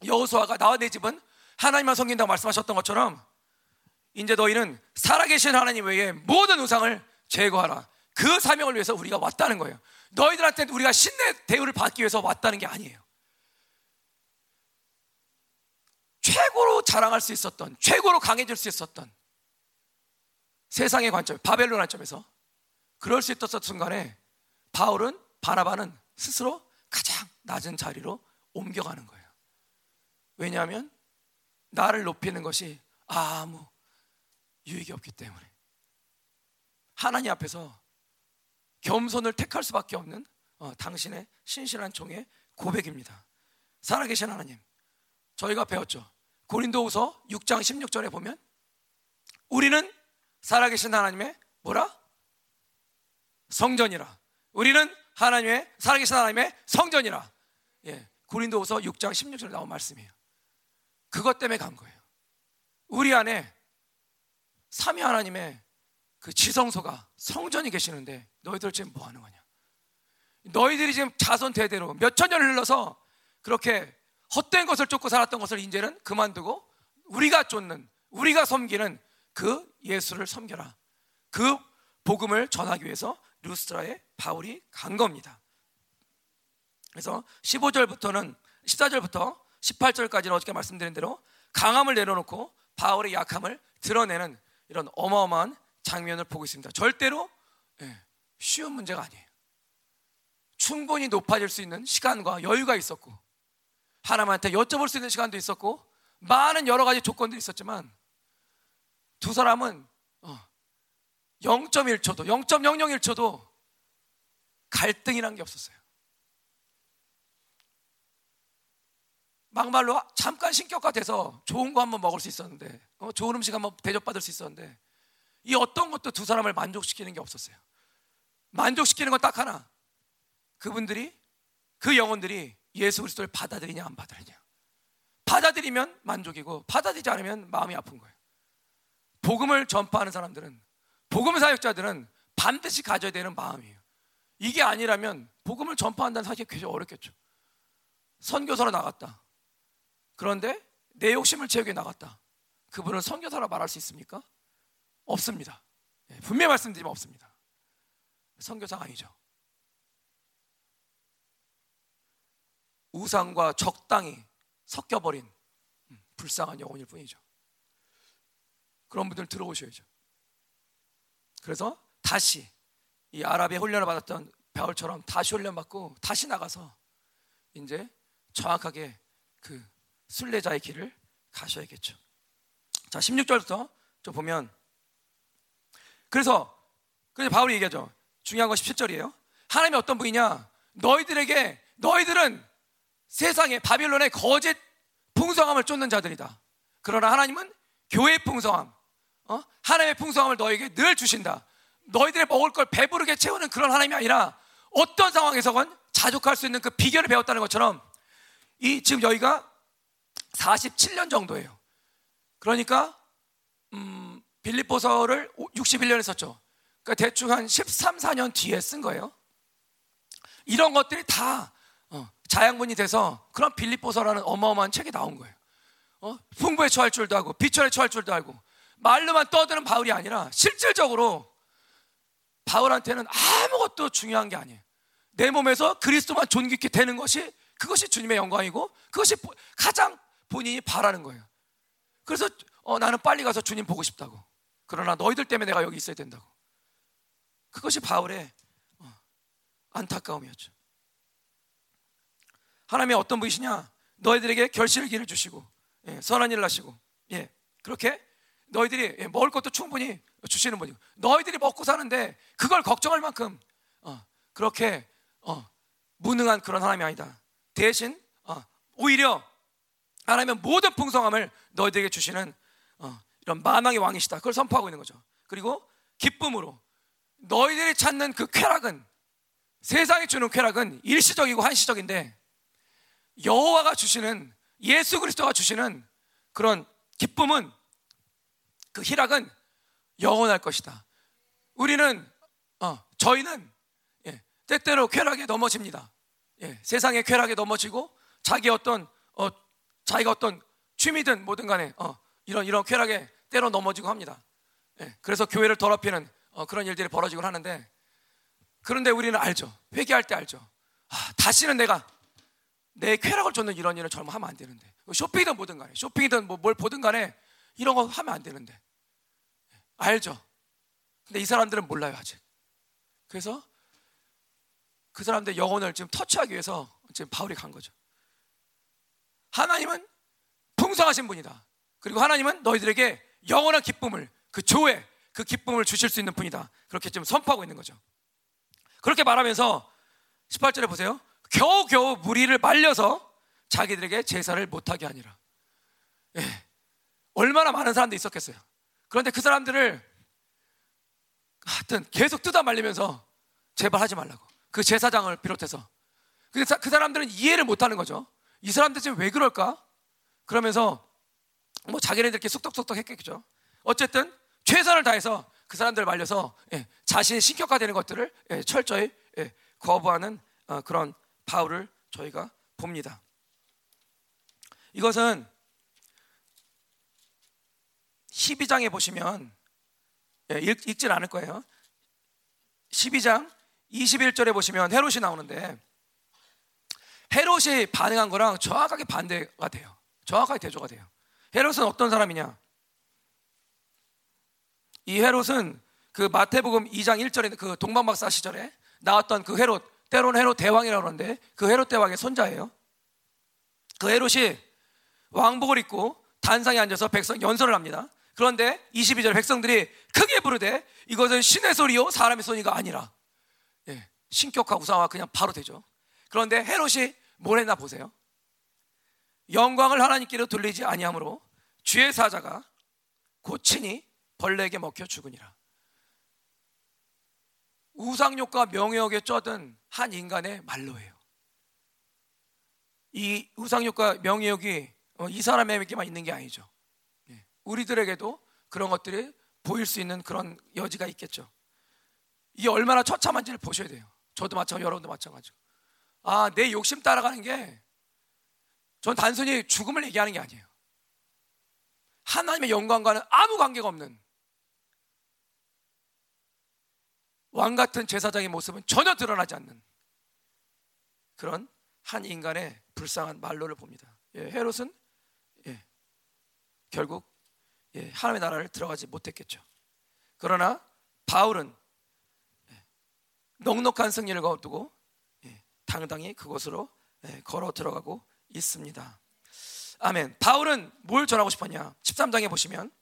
여호수아가 나와 내 집은 하나님만 섬긴다고 말씀하셨던 것처럼 이제 너희는 살아계신 하나님 외에 모든 우상을 제거하라. 그 사명을 위해서 우리가 왔다는 거예요. 너희들한테 우리가 신의 대우를 받기 위해서 왔다는 게 아니에요. 최고로 자랑할 수 있었던, 최고로 강해질 수 있었던 세상의 관점, 바벨론 관점에서 그럴 수 있었던 순간에 바울은 바나바는 스스로 가장 낮은 자리로 옮겨가는 거예요. 왜냐하면 나를 높이는 것이 아무 유익이 없기 때문에 하나님 앞에서 겸손을 택할 수밖에 없는 어, 당신의 신실한 종의 고백입니다. 살아계신 하나님. 저희가 배웠죠. 고린도후서 6장 16절에 보면 우리는 살아계신 하나님의 뭐라? 성전이라. 우리는 하나님의 살아계신 하나님의 성전이라. 예. 고린도후서 6장 16절에 나온 말씀이에요. 그것 때문에 간 거예요. 우리 안에 삼위 하나님의 그 지성소가 성전이 계시는데 너희들 지금 뭐 하는 거냐? 너희들이 지금 자손 대대로 몇 천 년을 흘러서 그렇게 헛된 것을 쫓고 살았던 것을 이제는 그만두고 우리가 쫓는 우리가 섬기는 그 예수를 섬겨라. 그 복음을 전하기 위해서 루스트라에 바울이 간 겁니다. 그래서 15절부터는 14절부터 18절까지는 어저께 말씀드린 대로 강함을 내려놓고 바울의 약함을 드러내는 이런 어마어마한 장면을 보고 있습니다. 절대로 예, 쉬운 문제가 아니에요. 충분히 높아질 수 있는 시간과 여유가 있었고 하나님한테 여쭤볼 수 있는 시간도 있었고 많은 여러 가지 조건들이 있었지만 두 사람은 0.1초도 어, 0.001초도 갈등이란 게 없었어요. 막말로 잠깐 신격화 돼서 좋은 거 한번 먹을 수 있었는데 어, 좋은 음식 한번 대접받을 수 있었는데 이 어떤 것도 두 사람을 만족시키는 게 없었어요. 만족시키는 건 딱 하나. 그분들이 그 영혼들이 예수 그리스도를 받아들이냐 안 받아들이냐. 받아들이면 만족이고 받아들이지 않으면 마음이 아픈 거예요. 복음을 전파하는 사람들은 복음 사역자들은 반드시 가져야 되는 마음이에요. 이게 아니라면 복음을 전파한다는 사실이 굉장히 어렵겠죠. 선교사로 나갔다. 그런데 내 욕심을 채우게 나갔다. 그분을 선교사라 말할 수 있습니까? 없습니다. 예, 분명히 말씀드리면 없습니다. 선교사가 아니죠. 우상과 적당히 섞여버린 음, 불쌍한 영혼일 뿐이죠. 그런 분들 들어오셔야죠. 그래서 다시 이 아랍의 훈련을 받았던 바울처럼 다시 훈련받고 다시 나가서 이제 정확하게 그 순례자의 길을 가셔야겠죠. 자, 16절부터 좀 보면 그래서 그래서 바울이 얘기하죠. 중요한 건 17절이에요. 하나님이 어떤 분이냐? 너희들에게 너희들은 세상에 바빌론의 거짓 풍성함을 쫓는 자들이다. 그러나 하나님은 교회의 풍성함, 어? 하나님의 풍성함을 너에게 늘 주신다. 너희들의 먹을 걸 배부르게 채우는 그런 하나님이 아니라 어떤 상황에서건 자족할 수 있는 그 비결을 배웠다는 것처럼 이 지금 여기가 47년 정도예요. 그러니까 음, 빌립보서를 61년에 썼죠. 그러니까 대충 한 13, 4년 뒤에 쓴 거예요. 이런 것들이 다 어, 자양분이 돼서 그런 빌립보서라는 어마어마한 책이 나온 거예요. 어? 풍부에 처할 줄도 알고 비천에 처할 줄도 알고 말로만 떠드는 바울이 아니라 실질적으로 바울한테는 아무것도 중요한 게 아니에요. 내 몸에서 그리스도만 존귀케 되는 것이 그것이 주님의 영광이고 그것이 가장 본인이 바라는 거예요. 그래서 어, 나는 빨리 가서 주님 보고 싶다고. 그러나 너희들 때문에 내가 여기 있어야 된다고. 그것이 바울의 어, 안타까움이었죠. 하나님이 어떤 분이시냐? 너희들에게 결실의 길을 주시고 예, 선한 일을 하시고 예, 그렇게 너희들이 예, 먹을 것도 충분히 주시는 분이고 너희들이 먹고 사는데 그걸 걱정할 만큼 어, 그렇게 어, 무능한 그런 하나님이 아니다. 대신 어, 오히려 하나님은 모든 풍성함을 너희들에게 주시는 어, 이런 만왕의 왕이시다. 그걸 선포하고 있는 거죠. 그리고 기쁨으로 너희들이 찾는 그 쾌락은 세상이 주는 쾌락은 일시적이고 한시적인데 여호와가 주시는 예수 그리스도가 주시는 그런 기쁨은 그 희락은 영원할 것이다. 우리는 어, 저희는 예, 때때로 쾌락에 넘어집니다. 예, 세상의 쾌락에 넘어지고 자기 어떤 어, 자기가 어떤 취미든 뭐든 간에 어, 이런 이런 쾌락에 때로 넘어지고 합니다. 예, 그래서 교회를 더럽히는 어, 그런 일들이 벌어지곤 하는데 그런데 우리는 알죠. 회개할 때 알죠. 아, 다시는 내가 내 쾌락을 쫓는 이런 일을 젊어 하면 안 되는데 쇼핑이든 뭐든 간에 쇼핑이든 뭐 뭘 보든 간에 이런 거 하면 안 되는데 예, 알죠. 근데 이 사람들은 몰라요 아직. 그래서 그 사람들 영혼을 지금 터치하기 위해서 지금 바울이 간 거죠. 하나님은 풍성하신 분이다. 그리고 하나님은 너희들에게 영원한 기쁨을 그 조회 그 기쁨을 주실 수 있는 분이다. 그렇게 지금 선포하고 있는 거죠. 그렇게 말하면서 18절에 보세요. 겨우겨우 무리를 말려서 자기들에게 제사를 못하게 하니라. 예. 얼마나 많은 사람들이 있었겠어요. 그런데 그 사람들을 하여튼 계속 뜯어 말리면서 제발 하지 말라고. 그 제사장을 비롯해서. 그 사람들은 이해를 못 하는 거죠. 이 사람들 지금 왜 그럴까? 그러면서 뭐 자기네들끼리 쑥덕쑥덕 했겠죠. 어쨌든 최선을 다해서 그 사람들을 말려서 예, 자신이 신격화되는 것들을 예, 철저히 예, 거부하는 어, 그런 바울을 저희가 봅니다. 이것은 12장에 보시면 예, 읽, 읽진 않을 거예요. 12장 21절에 보시면 헤롯이 나오는데 헤롯이 반응한 거랑 정확하게 반대가 돼요. 정확하게 대조가 돼요. 헤롯은 어떤 사람이냐? 이 헤롯은 그 마태복음 2장 1절에 그 동방박사 시절에 나왔던 그 헤롯, 때로는 헤롯 대왕이라고 그러는데 그 헤롯 대왕의 손자예요. 그 헤롯이 왕복을 입고 단상에 앉아서 백성 연설을 합니다. 그런데 22절 백성들이 크게 부르되 이것은 신의 소리요 사람의 소리가 아니라 예, 신격화 우상화 그냥 바로 되죠. 그런데 헤롯이 뭘 했나 보세요. 영광을 하나님께로 돌리지 아니하므로 주의 사자가 고친이 벌레에게 먹혀 죽으니라. 우상욕과 명예욕에 쩌든 한 인간의 말로예요. 이 우상욕과 명예욕이 어, 이 사람에게만 있는 게 아니죠. 예. 우리들에게도 그런 것들이 보일 수 있는 그런 여지가 있겠죠. 이게 얼마나 처참한지를 보셔야 돼요. 저도 마찬가지, 여러분도 마찬가지고. 아, 내 욕심 따라가는 게, 전 단순히 죽음을 얘기하는 게 아니에요. 하나님의 영광과는 아무 관계가 없는 왕 같은 제사장의 모습은 전혀 드러나지 않는 그런 한 인간의 불쌍한 말로를 봅니다. 예, 헤롯은 예, 결국 예, 하나님의 나라를 들어가지 못했겠죠. 그러나 바울은 예, 넉넉한 승리를 거두고 예, 당당히 그곳으로 예, 걸어 들어가고 있습니다. 아멘. 바울은 뭘 전하고 싶었냐? 13장에 보시면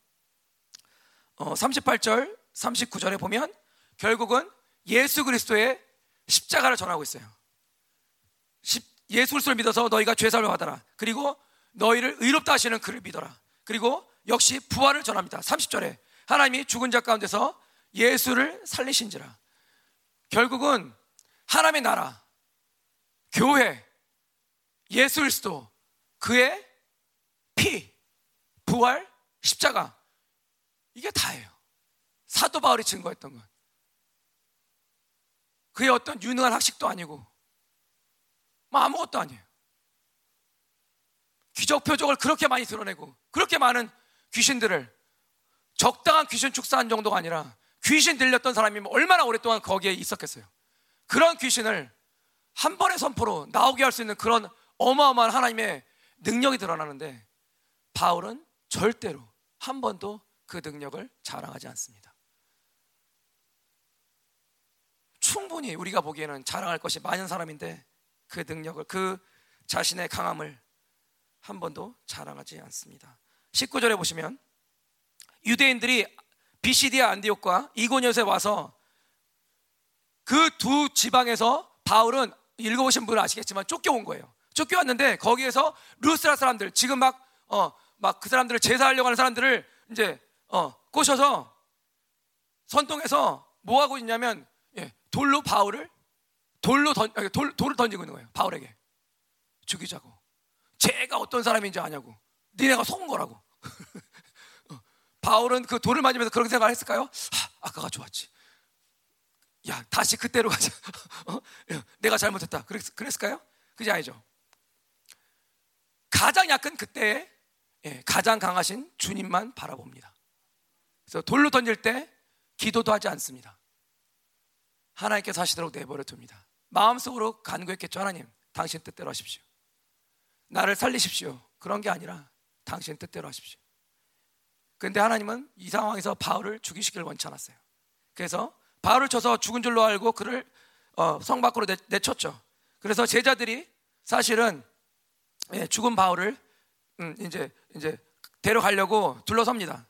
어, 38절, 39절에 보면 결국은 예수 그리스도의 십자가를 전하고 있어요. 예수 그리스도를 믿어서 너희가 죄사를 받아라. 그리고 너희를 의롭다 하시는 그를 믿어라. 그리고 역시 부활을 전합니다. 30절에 하나님이 죽은 자 가운데서 예수를 살리신지라. 결국은 하나님의 나라, 교회, 예수 그리스도, 그의 피, 부활, 십자가 이게 다예요. 사도 바울이 증거했던 것. 그의 어떤 유능한 학식도 아니고 뭐 아무것도 아니에요. 기적 표적을 그렇게 많이 드러내고 그렇게 많은 귀신들을 적당한 귀신 축사한 정도가 아니라 귀신 들렸던 사람이 얼마나 오랫동안 거기에 있었겠어요. 그런 귀신을 한 번의 선포로 나오게 할 수 있는 그런 어마어마한 하나님의 능력이 드러나는데 바울은 절대로 한 번도 그 능력을 자랑하지 않습니다. 충분히 우리가 보기에는 자랑할 것이 많은 사람인데 그 능력을 그 자신의 강함을 한 번도 자랑하지 않습니다. 19절에 보시면 유대인들이 비시디아 안디옥과 이고니옷에 와서 그 두 지방에서 바울은 읽어보신 분은 아시겠지만 쫓겨온 거예요. 쫓겨왔는데 거기에서 루스라 사람들 지금 막 어 막 그 사람들을 제사하려고 하는 사람들을 이제 어 꼬셔서 선동해서 뭐 하고 있냐면 예, 돌로 바울을 돌로 던 돌, 돌을 던지고 있는 거예요. 바울에게 죽이자고. 제가 어떤 사람인지 아냐고. 니네가 속은 거라고. [laughs] 어, 바울은 그 돌을 맞으면서 그런 생각을 했을까요? 하, 아까가 좋았지. 야, 다시 그때로 가자. [laughs] 어? 내가 잘못했다. 그랬, 그랬을까요? 그게 아니죠. 가장 약한 그때 예, 가장 강하신 주님만 바라봅니다. 그래서 돌로 던질 때 기도도 하지 않습니다. 하나님께서 하시도록 내버려 둡니다. 마음속으로 간구했겠죠. 하나님, 당신 뜻대로 하십시오. 나를 살리십시오. 그런 게 아니라 당신 뜻대로 하십시오. 그런데 하나님은 이 상황에서 바울을 죽이시기를 원치 않았어요. 그래서 바울을 쳐서 죽은 줄로 알고 그를 어, 성 밖으로 내, 쳤죠 그래서 제자들이 사실은 예, 죽은 바울을 음, 이제 이제 데려가려고 둘러섭니다.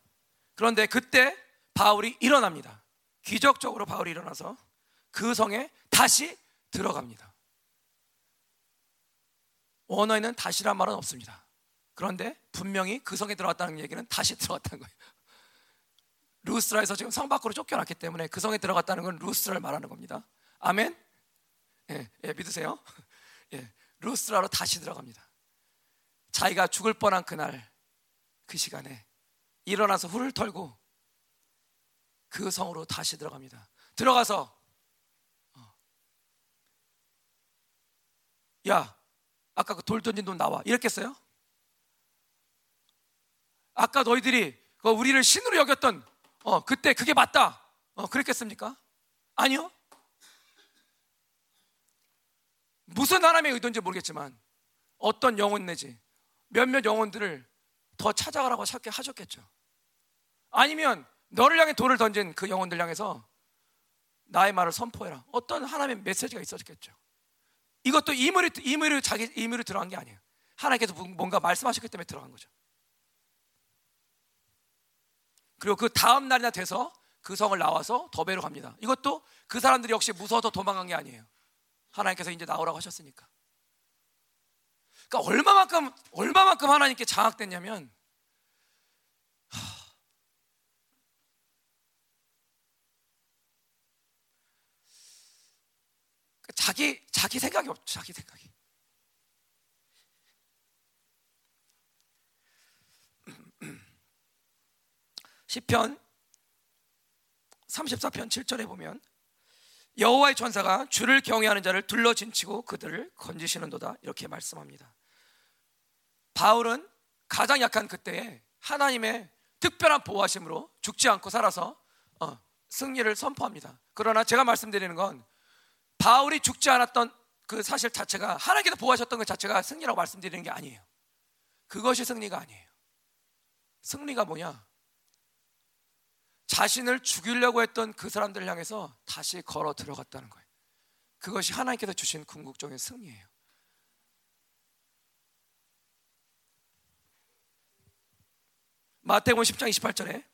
그런데 그때 바울이 일어납니다. 기적적으로 바울이 일어나서 그 성에 다시 들어갑니다. 원어에는 다시란 말은 없습니다. 그런데 분명히 그 성에 들어갔다는 얘기는 다시 [laughs] 들어갔다는 거예요. 루스라에서 지금 성 밖으로 쫓겨났기 때문에 그 성에 들어갔다는 건 루스라를 말하는 겁니다. 아멘? 예, 예 믿으세요? [laughs] 예, 루스라로 다시 들어갑니다. 자기가 죽을 뻔한 그날 그 시간에 일어나서 훌을 털고 그 성으로 다시 들어갑니다. 들어가서 야 아까 그 돌 던진 돈 나와 이랬겠어요? 아까 너희들이 그 우리를 신으로 여겼던 어 그때 그게 맞다 어 그랬겠습니까? 아니요. 무슨 하나님의 의도인지 모르겠지만 어떤 영혼 내지 몇몇 영혼들을 더 찾아가라고 찾게 하셨겠죠. 아니면 너를 향해 돌을 던진 그 영혼들 향해서 나의 말을 선포해라. 어떤 하나님의 메시지가 있었겠죠. 이것도 임의로, 임의로 자기 임의로 들어간 게 아니에요. 하나님께서 뭔가 말씀하셨기 때문에 들어간 거죠. 그리고 그 다음 날이나 돼서 그 성을 나와서 더베로 갑니다. 이것도 그 사람들이 역시 무서워서 도망간 게 아니에요. 하나님께서 이제 나오라고 하셨으니까. 그러니까 얼마만큼 얼마만큼 하나님께 장악됐냐면 자기 자기 생각이 없죠. 자기 생각이. [clears throat] 시편 34편 7절에 보면 여호와의 천사가 주를 경외하는 자를 둘러 진치고 그들을 건지시는도다 이렇게 말씀합니다. 바울은 가장 약한 그때에 하나님의 특별한 보호하심으로 죽지 않고 살아서 어, 승리를 선포합니다. 그러나 제가 말씀드리는 건 바울이 죽지 않았던 그 사실 자체가 하나님께서 보호하셨던 것 자체가 승리라고 말씀드리는 게 아니에요. 그것이 승리가 아니에요. 승리가 뭐냐? 자신을 죽이려고 했던 그 사람들을 향해서 다시 걸어 들어갔다는 거예요. 그것이 하나님께서 주신 궁극적인 승리예요. 마태복음 10장 28절에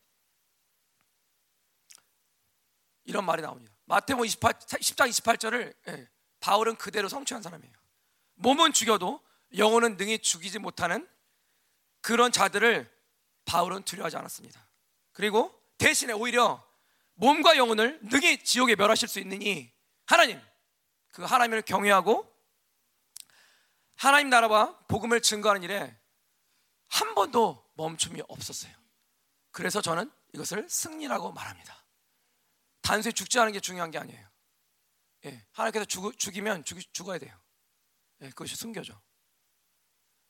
이런 말이 나옵니다. 마태복음 28, 10장 28절을 예, 바울은 그대로 성취한 사람이에요. 몸은 죽여도 영혼은 능히 죽이지 못하는 그런 자들을 바울은 두려워하지 않았습니다. 그리고 대신에 오히려 몸과 영혼을 능히 지옥에 멸하실 수 있느니 하나님 그 하나님을 경외하고 하나님 나라와 복음을 증거하는 일에 한 번도 멈춤이 없었어요. 그래서 저는 이것을 승리라고 말합니다. 단순히 죽지 않은 게 중요한 게 아니에요. 예, 하나님께서 죽, 죽이면 죽, 죽어야 돼요. 예, 그것이 순교죠.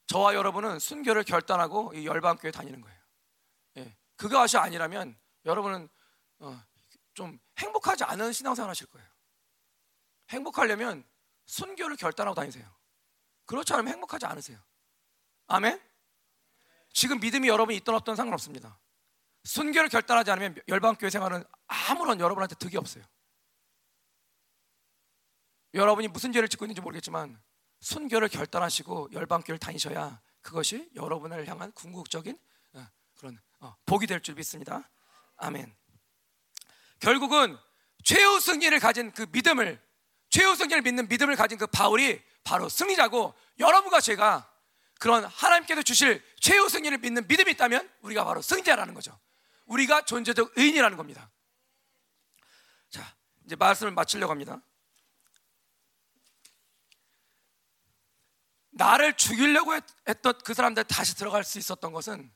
저와 여러분은 순교를 결단하고 이 열방교회 다니는 거예요. 예, 그것이 아니라면 여러분은 어, 좀 행복하지 않은 신앙생활 하실 거예요. 행복하려면 순교를 결단하고 다니세요. 그렇지 않으면 행복하지 않으세요. 아멘? 지금 믿음이 여러분이 있던 없던 상관없습니다. 순교를 결단하지 않으면 열방교회 생활은 아무런 여러분한테 득이 없어요. 여러분이 무슨 죄를 짓고 있는지 모르겠지만 순교를 결단하시고 열방교회를 다니셔야 그것이 여러분을 향한 궁극적인 어, 그런 어, 복이 될 줄 믿습니다. 아멘. 결국은 최후 승리를 가진 그 믿음을 최후 승리를 믿는 믿음을 가진 그 바울이 바로 승리자고 여러분과 제가 그런 하나님께서 주실 최후 승리를 믿는 믿음이 있다면 우리가 바로 승자라는 거죠. 우리가 존재적 의인이라는 겁니다. 자, 이제 말씀을 마치려고 합니다. 나를 죽이려고 했던 그 사람들 다시 들어갈 수 있었던 것은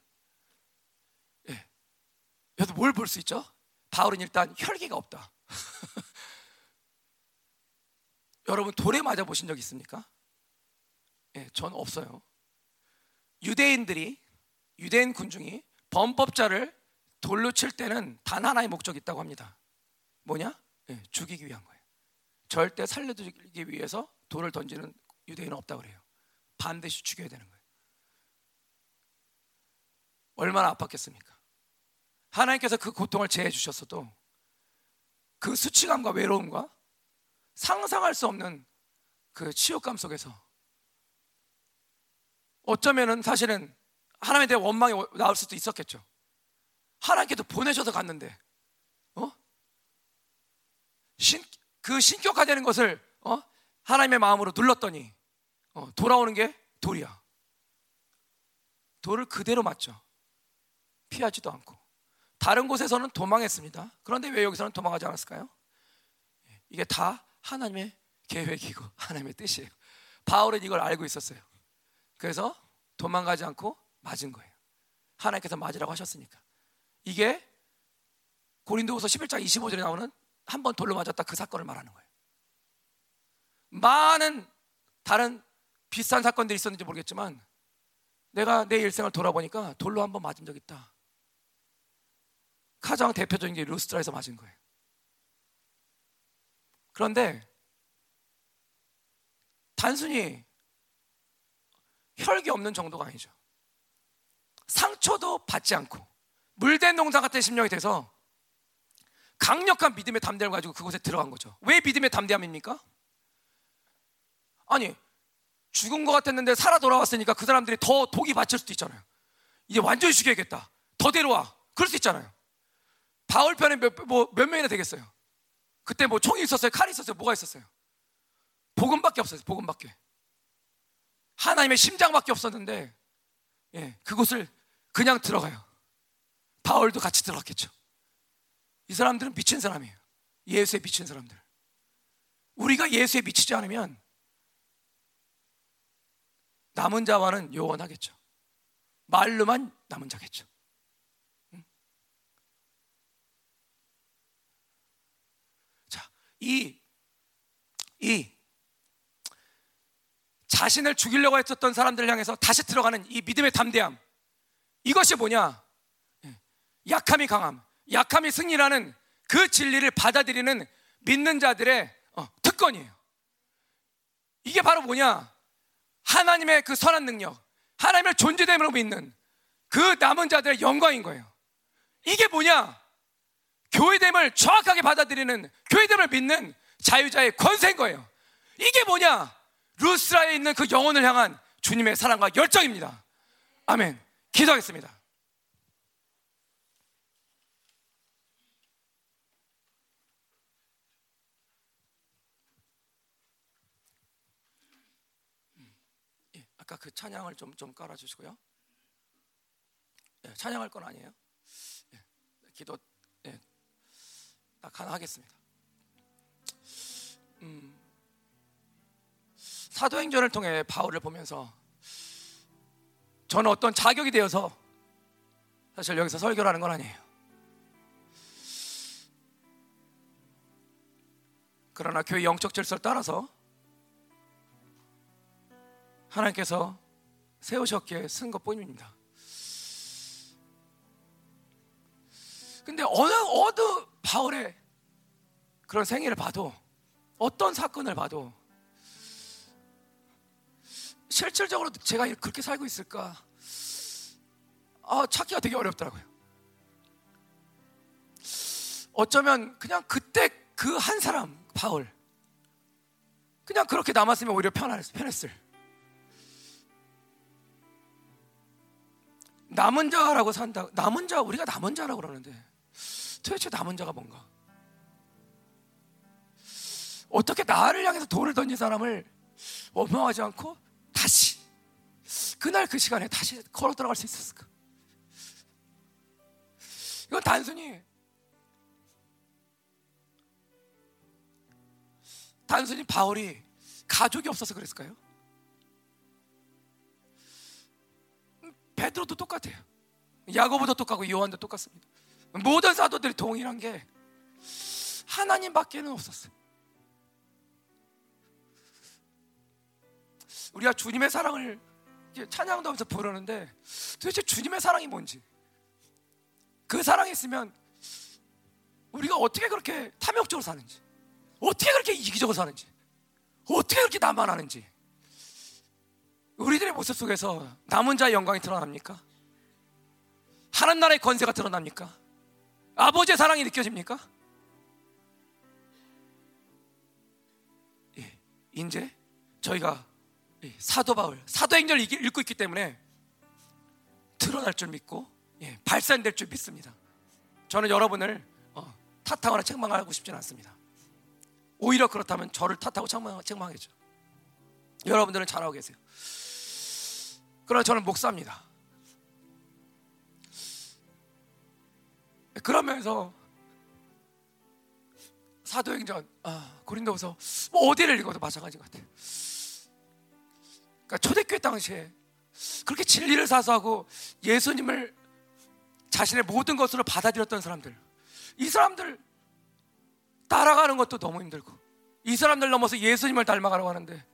여기서 뭘 볼 수 있죠? 바울은 일단 혈기가 없다. [laughs] 여러분 돌에 맞아 보신 적 있습니까? 예, 전 없어요. 유대인들이 유대인 군중이 범법자를 돌로 칠 때는 단 하나의 목적이 있다고 합니다. 뭐냐? 예, 죽이기 위한 거예요. 절대 살려주기 위해서 돌을 던지는 유대인은 없다 그래요. 반드시 죽여야 되는 거예요. 얼마나 아팠겠습니까? 하나님께서 그 고통을 제해 주셨어도 그 수치감과 외로움과 상상할 수 없는 그 치욕감 속에서 어쩌면은 사실은 하나님에 대한 원망이 나올 수도 있었겠죠. 하나님께도 보내셔서 갔는데, 어? 신, 그 신격화되는 것을, 어? 하나님의 마음으로 눌렀더니, 어, 돌아오는 게 돌이야. 돌을 그대로 맞죠. 피하지도 않고. 다른 곳에서는 도망했습니다. 그런데 왜 여기서는 도망하지 않았을까요? 이게 다 하나님의 계획이고 [laughs] 하나님의 뜻이에요. 바울은 이걸 알고 있었어요. 그래서 도망가지 않고 맞은 거예요. 하나님께서 맞으라고 하셨으니까. 이게 고린도후서 11장 25절에 나오는 한 번 돌로 맞았다 그 사건을 말하는 거예요. 많은 다른 비슷한 사건들이 있었는지 모르겠지만 내가 내 일생을 돌아보니까 돌로 한 번 맞은 적 있다. 가장 대표적인 게 루스트라에서 맞은 거예요. 그런데 단순히 혈기 없는 정도가 아니죠. 상처도 받지 않고 물된 농사 같은 심령이 돼서 강력한 믿음의 담대함을 가지고 그곳에 들어간 거죠. 왜 믿음의 담대함입니까? 아니 죽은 것 같았는데 살아 돌아왔으니까 그 사람들이 더 독이 받칠 수도 있잖아요. 이제 완전히 죽여야겠다. 더 데려와. 그럴 수 있잖아요. 바울 편에 몇, 뭐, 몇 명이나 되겠어요. 그때 뭐 총이 있었어요? 칼이 있었어요? 뭐가 있었어요? 복음밖에 없었어요. 복음밖에. 하나님의 심장밖에 없었는데 예, 그곳을 그냥 들어가요. 바울도 같이 들어갔겠죠. 이 사람들은 미친 사람이에요. 예수에 미친 사람들. 우리가 예수에 미치지 않으면 남은 자와는 요원하겠죠. 말로만 남은 자겠죠. 자, 이, 이 자신을 죽이려고 했었던 사람들을 향해서 다시 들어가는 이 믿음의 담대함. 이것이 뭐냐? 예, 약함이 강함. 약함이 승리라는 그 진리를 받아들이는 믿는 자들의 어, 특권이에요. 이게 바로 뭐냐? 하나님의 그 선한 능력, 하나님의 존재됨으로 믿는 그 남은 자들의 영광인 거예요. 이게 뭐냐? 교회됨을 정확하게 받아들이는 교회됨을 믿는 자유자의 권세인 거예요. 이게 뭐냐? 루스라에 있는 그 영혼을 향한 주님의 사랑과 열정입니다. 아멘. 기도하겠습니다. 아까 그 찬양을 좀, 좀 깔아주시고요. 예, 찬양할 건 아니에요. 예, 기도 예, 딱 하나 하겠습니다. 음, 사도행전을 통해 바울을 보면서 저는 어떤 자격이 되어서 사실 여기서 설교를 하는 건 아니에요. 그러나 교회 영적 질서를 따라서 하나님께서 세우셨기에 쓴 것뿐입니다. 근데 어느 어느 바울의 그런 생애를 봐도 어떤 사건을 봐도 실질적으로 제가 그렇게 살고 있을까? 아, 찾기가 되게 어렵더라고요. 어쩌면 그냥 그때 그 한 사람, 바울. 그냥 그렇게 남았으면 오히려 편했을. 남은 자라고 산다. 남은 자 우리가 남은 자라고 그러는데 도대체 남은 자가 뭔가? 어떻게 나를 향해서 돌을 던진 사람을 원망하지 않고 다시 그날 그 시간에 다시 걸어 들어갈 수 있었을까? 이건 단순히 단순히 바울이 가족이 없어서 그랬을까요? 베드로도 똑같아요. 야고보도 똑같고 요한도 똑같습니다. 모든 사도들이 동일한 게 하나님밖에는 없었어요. 우리가 주님의 사랑을 찬양도 하면서 부르는데 도대체 주님의 사랑이 뭔지 그 사랑이 있으면 우리가 어떻게 그렇게 탐욕적으로 사는지 어떻게 그렇게 이기적으로 사는지 어떻게 그렇게 나만 하는지 우리들의 모습 속에서 남은 자의 영광이 드러납니까? 하는 나라의 권세가 드러납니까? 아버지의 사랑이 느껴집니까? 예, 이제 저희가 사도 바울, 사도행전을 읽고 있기 때문에 드러날 줄 믿고 예, 발산될 줄 믿습니다. 저는 여러분을 어, 탓하거나 책망하고 싶지는 않습니다. 오히려 그렇다면 저를 탓하고 책망, 책망하겠죠. 여러분들은 잘하고 계세요. 그러나 저는 목사입니다. 그러면서 사도행전, 아, 고린도서 뭐 어디를 읽어도 마찬가지 같아요. 그러니까 초대교회 당시에 그렇게 진리를 사수하고 예수님을 자신의 모든 것으로 받아들였던 사람들, 이 사람들 따라가는 것도 너무 힘들고, 이 사람들 넘어서 예수님을 닮아가려고 하는데,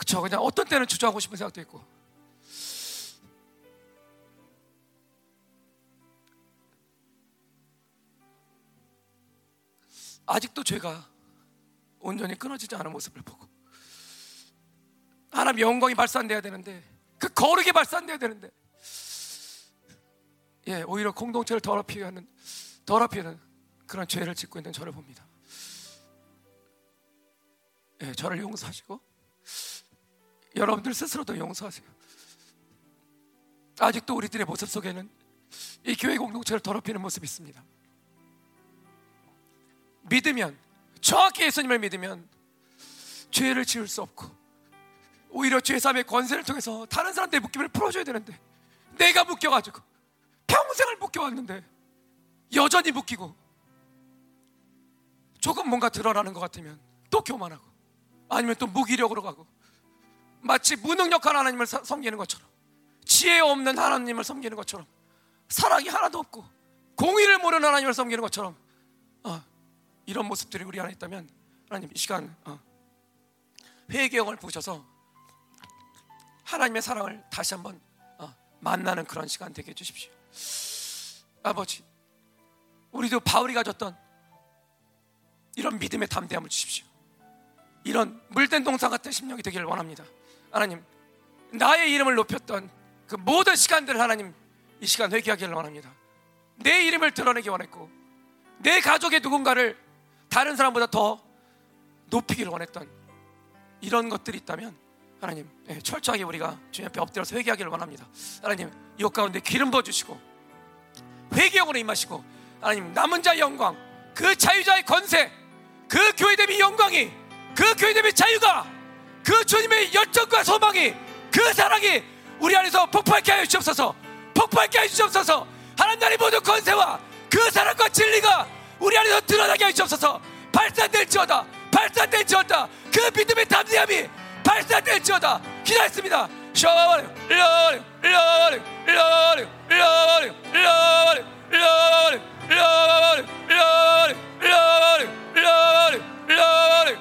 그쵸? 그냥 어떤 때는 주저하고 싶은 생각도 있고, 아직도 죄가 온전히 끊어지지 않은 모습을 보고 하나님 영광이 발산돼야 되는데 그 거룩이 발산돼야 되는데 예 오히려 공동체를 더럽히게 하는 더럽히는 그런 죄를 짓고 있는 저를 봅니다. 예 저를 용서하시고 여러분들 스스로도 용서하세요. 아직도 우리들의 모습 속에는 이 교회 공동체를 더럽히는 모습이 있습니다. 믿으면 정확히 예수님을 믿으면 죄를 지을 수 없고 오히려 죄삼의 권세를 통해서 다른 사람들의 묶임을 풀어줘야 되는데 내가 묶여가지고 평생을 묶여왔는데 여전히 묶이고 조금 뭔가 드러나는 것 같으면 또 교만하고 아니면 또 무기력으로 가고 마치 무능력한 하나님을 섬기는 것처럼 지혜 없는 하나님을 섬기는 것처럼 사랑이 하나도 없고 공의를 모르는 하나님을 섬기는 것처럼 어, 이런 모습들이 우리 안에 있다면 하나님 이 시간 어, 회개형을 부으셔서 하나님의 사랑을 다시 한번 어, 만나는 그런 시간 되게 해주십시오. 아버지, 우리도 바울이 가졌던 이런 믿음의 담대함을 주십시오. 이런 물된 동상 같은 심령이 되기를 원합니다. 하나님, 나의 이름을 높였던 그 모든 시간들을 하나님 이 시간 회개하기를 원합니다. 내 이름을 드러내기 원했고, 내 가족의 누군가를 다른 사람보다 더 높이기를 원했던 이런 것들이 있다면 하나님 예, 철저하게 우리가 주님 앞에 엎드려서 회개하기를 원합니다. 하나님 이것 가운데 기름 부어 주시고 회개형으로 임하시고 하나님 남은 자의 영광 그 자유자의 권세 그 교회 대비 영광이 그 교회 대비 자유가 그 주님의 열정과 소망이 그 사랑이 우리 안에서 폭발케 하여 주옵소서 폭발케 하여 주옵소서 하나님 나라의 모든 권세와 그 사랑과 진리가 우리 안에서 드러나게 하여 주옵소서 발산될지어다 발산될지어다 그 믿음의 담대함이 발산될지어다 기도했습니다 샤워리 러리 러리 러리 러리 러리 러리 러리 러리 러리 러리 러리